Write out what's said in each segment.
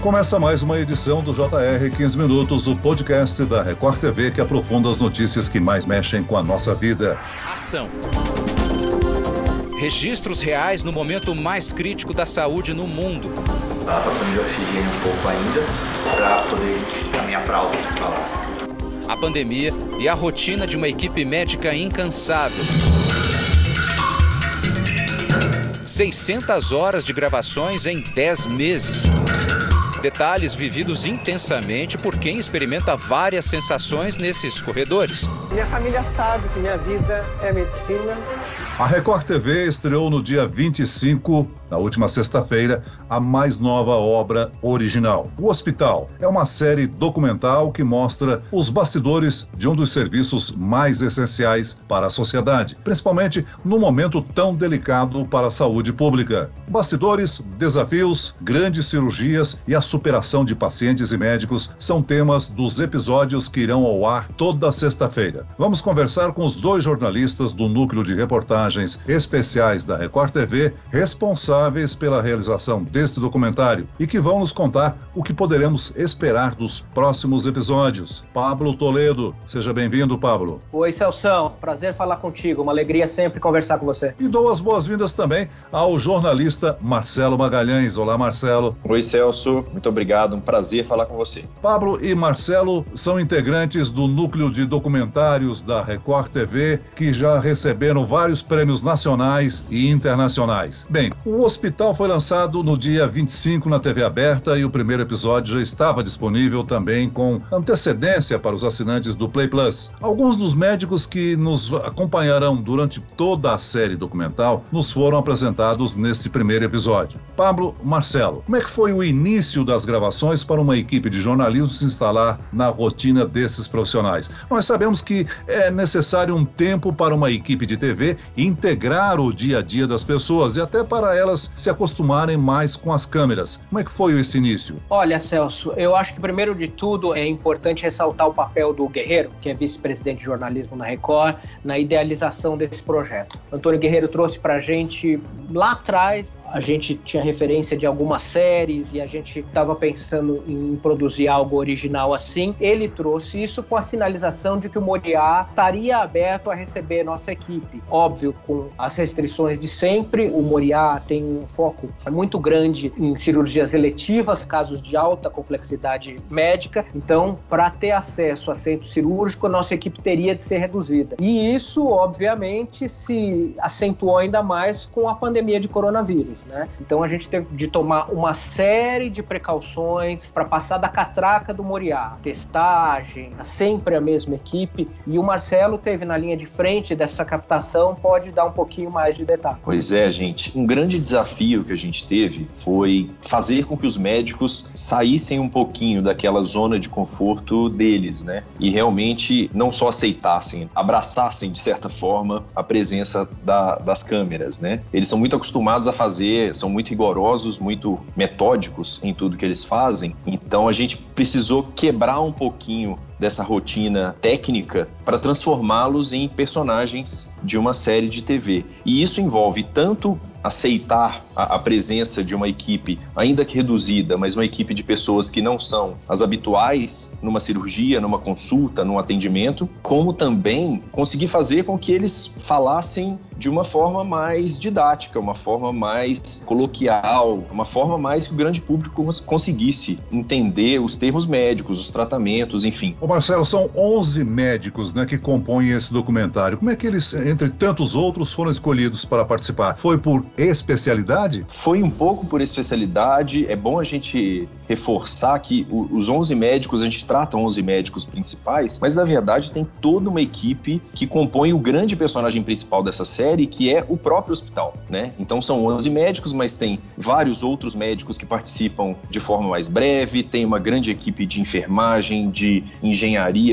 Começa mais uma edição do JR 15 Minutos, o podcast da Record TV que aprofunda as notícias que mais mexem com a nossa vida. Ação. Registros reais no momento mais crítico da saúde no mundo. Tá precisando de oxigênio um pouco ainda para poder caminhar para alto falar. A pandemia e a rotina de uma equipe médica incansável. 600 horas de gravações em 10 meses. Detalhes vividos intensamente por quem experimenta várias sensações nesses corredores. Minha família sabe que minha vida é medicina. A Record TV estreou no dia 25, na última sexta-feira, a mais nova obra original. O Hospital é uma série documental que mostra os bastidores de um dos serviços mais essenciais para a sociedade, principalmente num momento tão delicado para a saúde pública. Bastidores, desafios, grandes cirurgias e a superação de pacientes e médicos são temas dos episódios que irão ao ar toda sexta-feira. Vamos conversar com os dois jornalistas do núcleo de reportagem reportagens especiais da Record TV responsáveis pela realização deste documentário e que vão nos contar o que poderemos esperar dos próximos episódios. Pablo Toledo, seja bem-vindo, Pablo. Oi, Celção, prazer falar contigo, uma alegria sempre conversar com você. E dou as boas-vindas também ao jornalista Marcelo Magalhães. Olá, Marcelo. Oi, Celso, muito obrigado, um prazer falar com você. Pablo e Marcelo são integrantes do núcleo de documentários da Record TV que já receberam vários prêmios nacionais e internacionais. Bem, o hospital foi lançado no dia 25 na TV aberta e o primeiro episódio já estava disponível também com antecedência para os assinantes do Play Plus. Alguns dos médicos que nos acompanharão durante toda a série documental nos foram apresentados neste primeiro episódio. Pablo Marcelo, como é que foi o início das gravações para uma equipe de jornalismo se instalar na rotina desses profissionais? Nós sabemos que é necessário um tempo para uma equipe de TV integrar o dia a dia das pessoas e até para elas se acostumarem mais com as câmeras. Como é que foi esse início? Olha, Celso, eu acho que primeiro de tudo é importante ressaltar o papel do Guerreiro, que é vice-presidente de jornalismo na Record, na idealização desse projeto. Antônio Guerreiro trouxe para a gente lá atrás a gente tinha referência de algumas séries e a gente estava pensando em produzir algo original assim. Ele trouxe isso com a sinalização de que o Moriá estaria aberto a receber nossa equipe. Óbvio, com as restrições de sempre, o Moriá tem um foco muito grande em cirurgias eletivas, casos de alta complexidade médica. Então, para ter acesso a centro cirúrgico, a nossa equipe teria de ser reduzida. E isso, obviamente, se acentuou ainda mais com a pandemia de coronavírus né? Então a gente teve de tomar uma série de precauções para passar da catraca do Moriá, testagem, sempre a mesma equipe, e o Marcelo teve na linha de frente dessa captação, pode dar um pouquinho mais de detalhe. Pois é, gente. Um grande desafio que a gente teve foi fazer com que os médicos saíssem um pouquinho daquela zona de conforto deles, né? E realmente não só aceitassem, abraçassem de certa forma a presença da, das câmeras, né? Eles são muito acostumados a fazer fazer, são muito rigorosos, muito metódicos em tudo que eles fazem. Então a gente precisou quebrar um pouquinho dessa rotina técnica para transformá-los em personagens de uma série de TV. E isso envolve tanto aceitar a, a, presença de uma equipe, ainda que reduzida, mas uma equipe de pessoas que não são as habituais numa cirurgia, numa consulta, num atendimento, como também conseguir fazer com que eles falassem de uma forma mais didática, uma forma mais coloquial, uma forma mais que o grande público conseguisse entender os termos médicos, os tratamentos, enfim. Marcelo, são 11 médicos né, que compõem esse documentário. Como é que eles, entre tantos outros, foram escolhidos para participar? Foi por especialidade? Foi um pouco por especialidade. É bom a gente reforçar que os 11 médicos, a gente trata 11 médicos principais, mas na verdade tem toda uma equipe que compõe o grande personagem principal dessa série, que é o próprio hospital, né? Então são 11 médicos, mas tem vários outros médicos que participam de forma mais breve, tem uma grande equipe de enfermagem, de engenharia,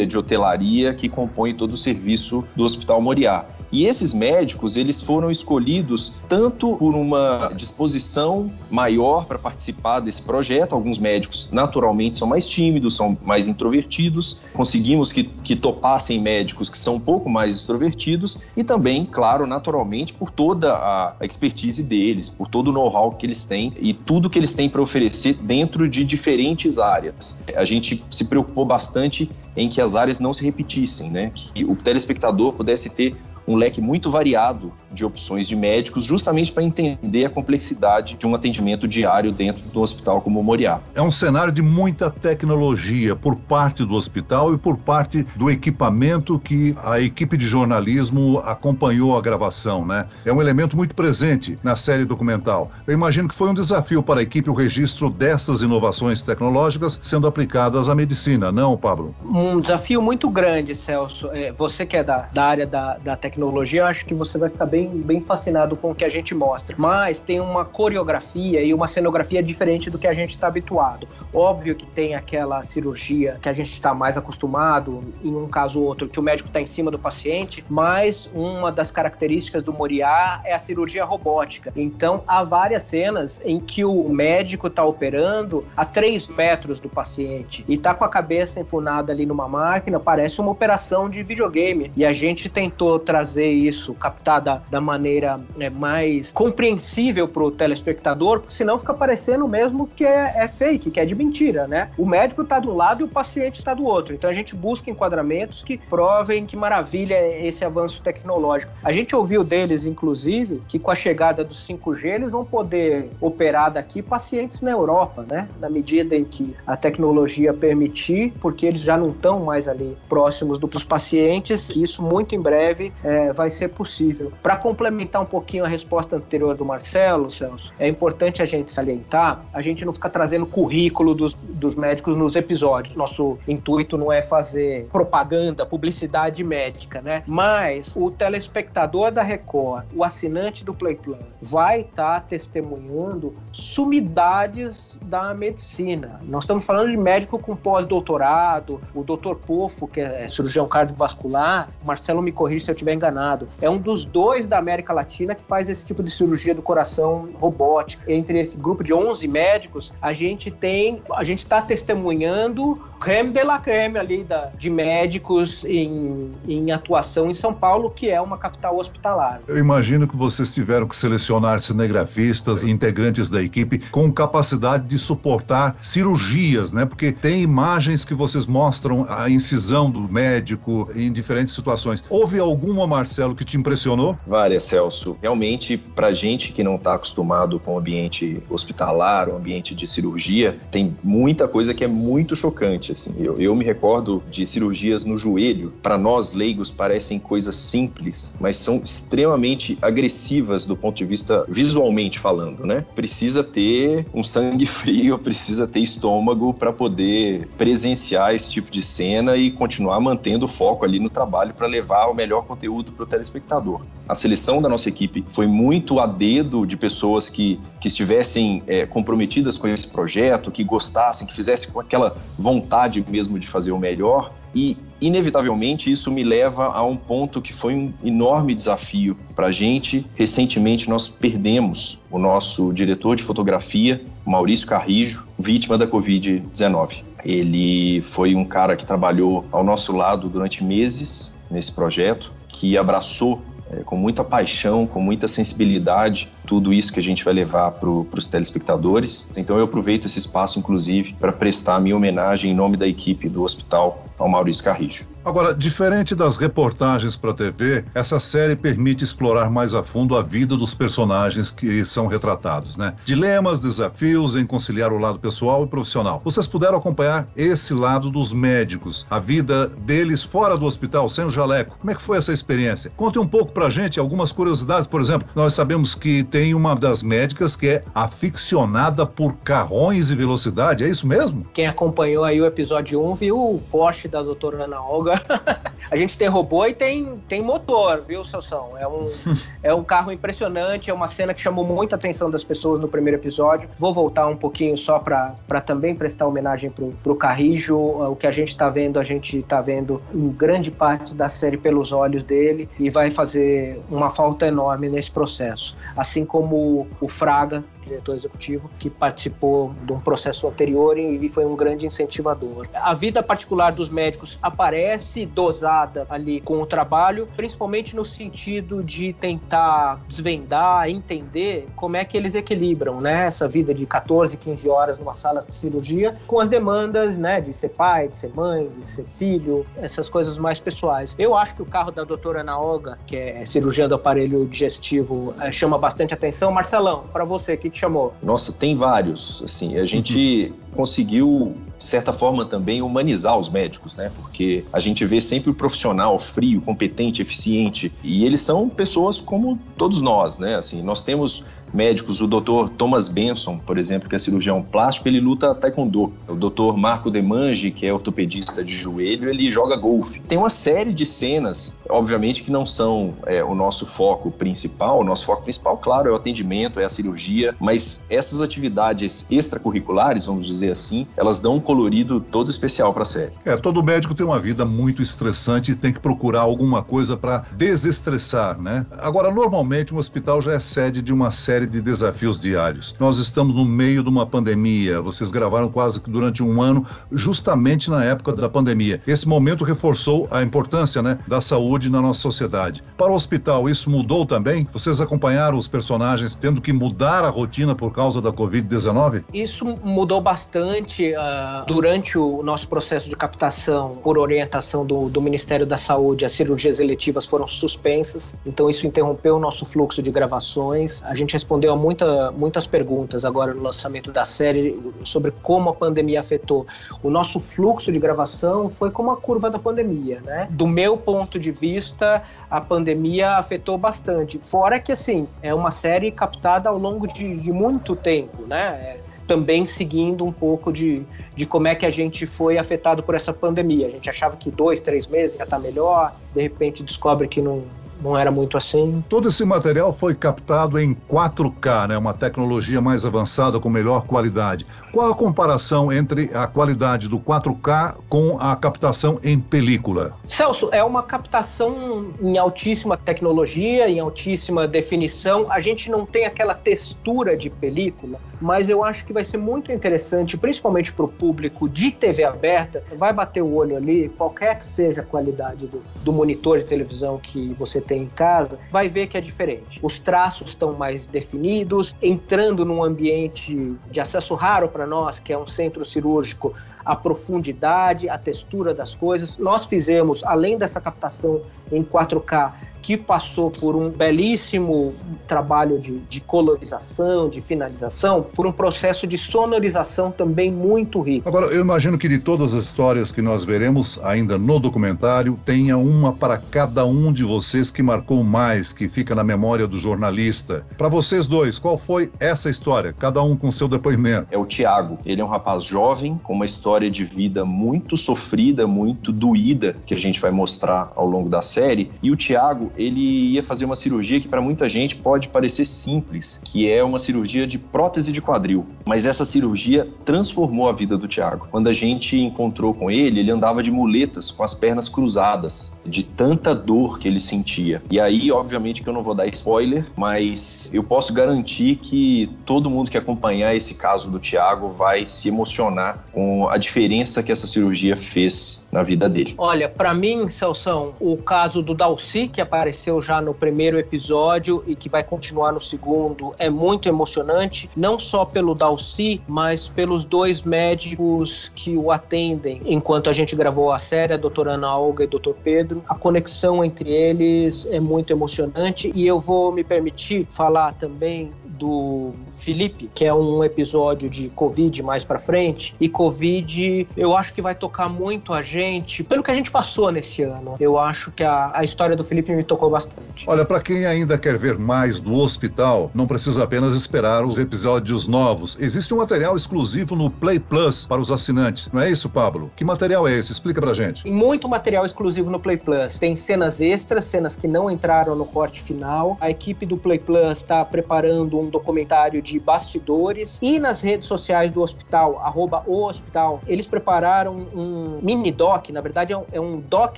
de hotelaria que compõe todo o serviço do Hospital Moriá. E esses médicos, eles foram escolhidos tanto por uma disposição maior para participar desse projeto, alguns médicos naturalmente são mais tímidos, são mais introvertidos, conseguimos que, que topassem médicos que são um pouco mais extrovertidos e também, claro, naturalmente, por toda a expertise deles, por todo o know-how que eles têm e tudo que eles têm para oferecer dentro de diferentes áreas. A gente se preocupou bastante em que as áreas não se repetissem, né? Que o telespectador pudesse ter um leque muito variado de opções de médicos, justamente para entender a complexidade de um atendimento diário dentro do hospital como o Moriá. É um cenário de muita tecnologia por parte do hospital e por parte do equipamento que a equipe de jornalismo acompanhou a gravação, né? É um elemento muito presente na série documental. Eu imagino que foi um desafio para a equipe o registro dessas inovações tecnológicas sendo aplicadas à medicina, não, Pablo? Um desafio muito grande, Celso. É, você que é da, da área da, da tecnologia, tecnologia, acho que você vai ficar bem, bem fascinado com o que a gente mostra. Mas tem uma coreografia e uma cenografia diferente do que a gente está habituado. Óbvio que tem aquela cirurgia que a gente está mais acostumado, em um caso ou outro, que o médico está em cima do paciente, mas uma das características do Moriá é a cirurgia robótica. Então, há várias cenas em que o médico está operando a 3 metros do paciente e está com a cabeça enfunada ali numa máquina, parece uma operação de videogame. E a gente tentou trazer trazer isso, captar da, da maneira né, mais compreensível para o telespectador, porque senão fica parecendo mesmo que é, é, fake, que é de mentira, né? O médico está um lado e o paciente está do outro. Então a gente busca enquadramentos que provem que maravilha esse avanço tecnológico. A gente ouviu deles, inclusive, que com a chegada do 5G eles vão poder operar daqui pacientes na Europa, né? Na medida em que a tecnologia permitir, porque eles já não estão mais ali próximos dos pacientes, que isso muito em breve é, vai ser possível. Para complementar um pouquinho a resposta anterior do Marcelo, Celso, é importante a gente salientar, a gente não fica trazendo currículo dos, dos médicos nos episódios. Nosso intuito não é fazer propaganda, publicidade médica, né? Mas o telespectador da Record, o assinante do Play Plan, vai estar tá testemunhando sumidades da medicina. Nós estamos falando de médico com pós-doutorado, o Dr. Pofo, que é cirurgião cardiovascular, Marcelo me corrija se eu estiver enganado, é um dos dois da América Latina que faz esse tipo de cirurgia do coração robótica. Entre esse grupo de 11 médicos, a gente tem, a gente está testemunhando creme de la creme ali da, de médicos em, em atuação em São Paulo, que é uma capital hospitalar. Eu imagino que vocês tiveram que selecionar cinegrafistas integrantes da equipe com capacidade de suportar cirurgias, né? Porque tem imagens que vocês mostram a incisão do médico em diferentes situações. Houve alguma, Marcelo, que te impressionou? Várias, Celso. Realmente, pra gente que não está acostumado com o ambiente hospitalar, o ambiente de cirurgia, tem muita coisa que é muito chocante assim. Eu, eu me recordo de cirurgias no joelho. Para nós leigos parecem coisas simples, mas são extremamente agressivas do ponto de vista visualmente falando, né? Precisa ter um sangue frio, precisa ter estômago para poder presenciar esse tipo de cena e continuar mantendo o foco ali no trabalho para levar o melhor conteúdo para o telespectador. A seleção da nossa equipe foi muito a dedo de pessoas que, que estivessem é, comprometidas com esse projeto, que gostassem, que fizessem com aquela vontade mesmo de fazer o melhor e inevitavelmente isso me leva a um ponto que foi um enorme desafio para a gente. Recentemente nós perdemos o nosso diretor de fotografia, Maurício Carrijo, vítima da Covid-19. Ele foi um cara que trabalhou ao nosso lado durante meses nesse projeto, que abraçou é, com muita paixão, com muita sensibilidade, tudo isso que a gente vai levar para os telespectadores. Então eu aproveito esse espaço, inclusive, para prestar minha homenagem em nome da equipe do hospital ao Maurício Carrijo. Agora, diferente das reportagens para TV, essa série permite explorar mais a fundo a vida dos personagens que são retratados, né? Dilemas, desafios em conciliar o lado pessoal e profissional. Vocês puderam acompanhar esse lado dos médicos, a vida deles fora do hospital, sem o jaleco. Como é que foi essa experiência? Conte um pouco pra gente algumas curiosidades. Por exemplo, nós sabemos que tem uma das médicas que é aficionada por carrões e velocidade. É isso mesmo? Quem acompanhou aí o episódio 1 viu o poste da doutora Ana Olga a gente tem robô e tem, tem motor, viu, Sansão? É um, é um carro impressionante, é uma cena que chamou muita atenção das pessoas no primeiro episódio. Vou voltar um pouquinho só para também prestar homenagem pro, pro Carrijo. O que a gente está vendo, a gente está vendo em grande parte da série pelos olhos dele e vai fazer uma falta enorme nesse processo. Assim como o Fraga, diretor executivo, que participou de um processo anterior e foi um grande incentivador. A vida particular dos médicos aparece dosada ali com o trabalho, principalmente no sentido de tentar desvendar, entender como é que eles equilibram né, essa vida de 14, 15 horas numa sala de cirurgia com as demandas né, de ser pai, de ser mãe, de ser filho, essas coisas mais pessoais. Eu acho que o carro da doutora Naoga, que é cirurgiã do aparelho digestivo, eh, chama bastante atenção. Marcelão, para você, o que, que chamou? Nossa, tem vários. Assim, a gente conseguiu de certa forma também humanizar os médicos, né? Porque a gente vê sempre o profissional frio, competente, eficiente, e eles são pessoas como todos nós, né? Assim, nós temos médicos, o Dr. Thomas Benson, por exemplo, que é cirurgião plástico, ele luta taekwondo. O Dr. Marco Demange, que é ortopedista de joelho, ele joga golfe. Tem uma série de cenas, obviamente que não são é, o nosso foco principal. O nosso foco principal, claro, é o atendimento, é a cirurgia, mas essas atividades extracurriculares, vamos dizer assim, elas dão um colorido todo especial para a série. É, todo médico tem uma vida muito estressante e tem que procurar alguma coisa para desestressar, né? Agora, normalmente um hospital já é sede de uma série série de desafios diários. Nós estamos no meio de uma pandemia, vocês gravaram quase que durante um ano, justamente na época da pandemia. Esse momento reforçou a importância né, da saúde na nossa sociedade. Para o hospital, isso mudou também? Vocês acompanharam os personagens tendo que mudar a rotina por causa da Covid-19? Isso mudou bastante uh, durante o nosso processo de captação, por orientação do, do Ministério da Saúde. As cirurgias eletivas foram suspensas, então isso interrompeu o nosso fluxo de gravações. A gente respondeu a muita, muitas perguntas agora no lançamento da série sobre como a pandemia afetou. O nosso fluxo de gravação foi como a curva da pandemia, né? Do meu ponto de vista, a pandemia afetou bastante. Fora que, assim, é uma série captada ao longo de, de muito tempo, né? É, também seguindo um pouco de, de como é que a gente foi afetado por essa pandemia. A gente achava que dois, três meses ia estar melhor, de repente descobre que não, não era muito assim. Todo esse material foi captado em 4K, né? uma tecnologia mais avançada com melhor qualidade. Qual a comparação entre a qualidade do 4K com a captação em película? Celso, é uma captação em altíssima tecnologia, em altíssima definição. A gente não tem aquela textura de película, mas eu acho que vai ser muito interessante, principalmente para o público de TV aberta. Vai bater o olho ali, qualquer que seja a qualidade do, do monitor de televisão que você tem em casa, vai ver que é diferente. Os traços estão mais definidos, entrando num ambiente de acesso raro para nós, que é um centro cirúrgico, a profundidade, a textura das coisas. Nós fizemos, além dessa captação em 4K, que passou por um belíssimo trabalho de, de, colorização, de finalização, por um processo de sonorização também muito rico. Agora, eu imagino que de todas as histórias que nós veremos ainda no documentário, tenha uma para cada um de vocês que marcou mais, que fica na memória do jornalista. Para vocês dois, qual foi essa história? Cada um com seu depoimento. É o Tiago. Ele é um rapaz jovem, com uma história de vida muito sofrida, muito doída, que a gente vai mostrar ao longo da série. E o Tiago, ele ia fazer uma cirurgia que para muita gente pode parecer simples, que é uma cirurgia de prótese de quadril. Mas essa cirurgia transformou a vida do Tiago. Quando a gente encontrou com ele, ele andava de muletas, com as pernas cruzadas, de tanta dor que ele sentia. E aí, obviamente que eu não vou dar spoiler, mas eu posso garantir que todo mundo que acompanhar esse caso do Tiago vai se emocionar com a diferença que essa cirurgia fez na vida dele. Olha, para mim, Celso, o caso do Dalci, que apareceu apareceu já no primeiro episódio e que vai continuar no segundo, é muito emocionante, não só pelo Dalci, mas pelos dois médicos que o atendem enquanto a gente gravou a série, a doutora Ana Olga e o doutor Pedro. A conexão entre eles é muito emocionante e eu vou me permitir falar também do Felipe, que é um episódio de Covid mais para frente. E Covid, eu acho que vai tocar muito a gente, pelo que a gente passou nesse ano. Eu acho que a, a história do Felipe me tocou bastante. Olha, para quem ainda quer ver mais do hospital, não precisa apenas esperar os episódios novos. Existe um material exclusivo no Play Plus para os assinantes. Não é isso, Pablo? Que material é esse? Explica pra gente. Tem muito material exclusivo no Play Plus. Tem cenas extras, cenas que não entraram no corte final. A equipe do Play Plus está preparando um documentário de bastidores. E nas redes sociais do hospital, arroba o hospital, eles prepararam um mini doc, na verdade é um, é um doc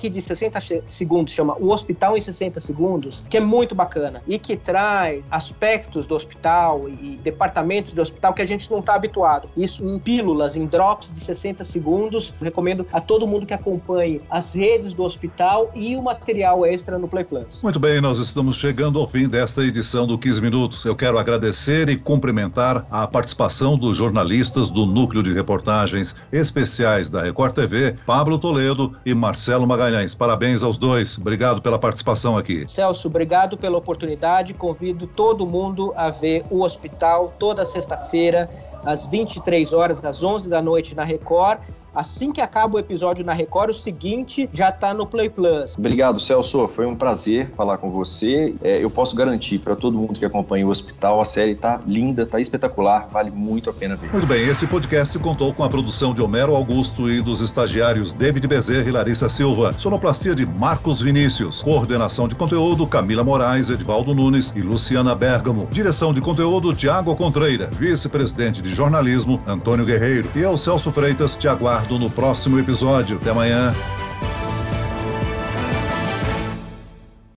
de 60 segundos, chama O Hospital em 60 Segundos, que é muito bacana e que traz aspectos do hospital e departamentos do hospital que a gente não está habituado. Isso em pílulas, em drops de 60 segundos. Recomendo a todo mundo que acompanhe as redes do hospital e o material extra no Play Plus. Muito bem, nós estamos chegando ao fim desta edição do 15 Minutos. Eu quero agradecer e cumprimentar a participação dos jornalistas do Núcleo de Reportagens Especiais da Record TV, Pablo Toledo e Marcelo Magalhães. Parabéns aos dois. Obrigado pela participação aqui. Celso, obrigado pela oportunidade. Convido todo mundo a ver o hospital toda sexta-feira às 23 horas, às 11 da noite na Record Assim que acaba o episódio na Record, o seguinte já tá no Play Plus. Obrigado, Celso. Foi um prazer falar com você. É, eu posso garantir para todo mundo que acompanha o hospital, a série tá linda, tá espetacular, vale muito a pena ver. Muito bem, esse podcast contou com a produção de Homero Augusto e dos estagiários David Bezerra e Larissa Silva. Sonoplastia de Marcos Vinícius. Coordenação de conteúdo Camila Moraes, Edvaldo Nunes e Luciana Bergamo. Direção de conteúdo Tiago Contreira. Vice-presidente de jornalismo Antônio Guerreiro. E eu, Celso Freitas, te aguardo no próximo episódio. Até amanhã.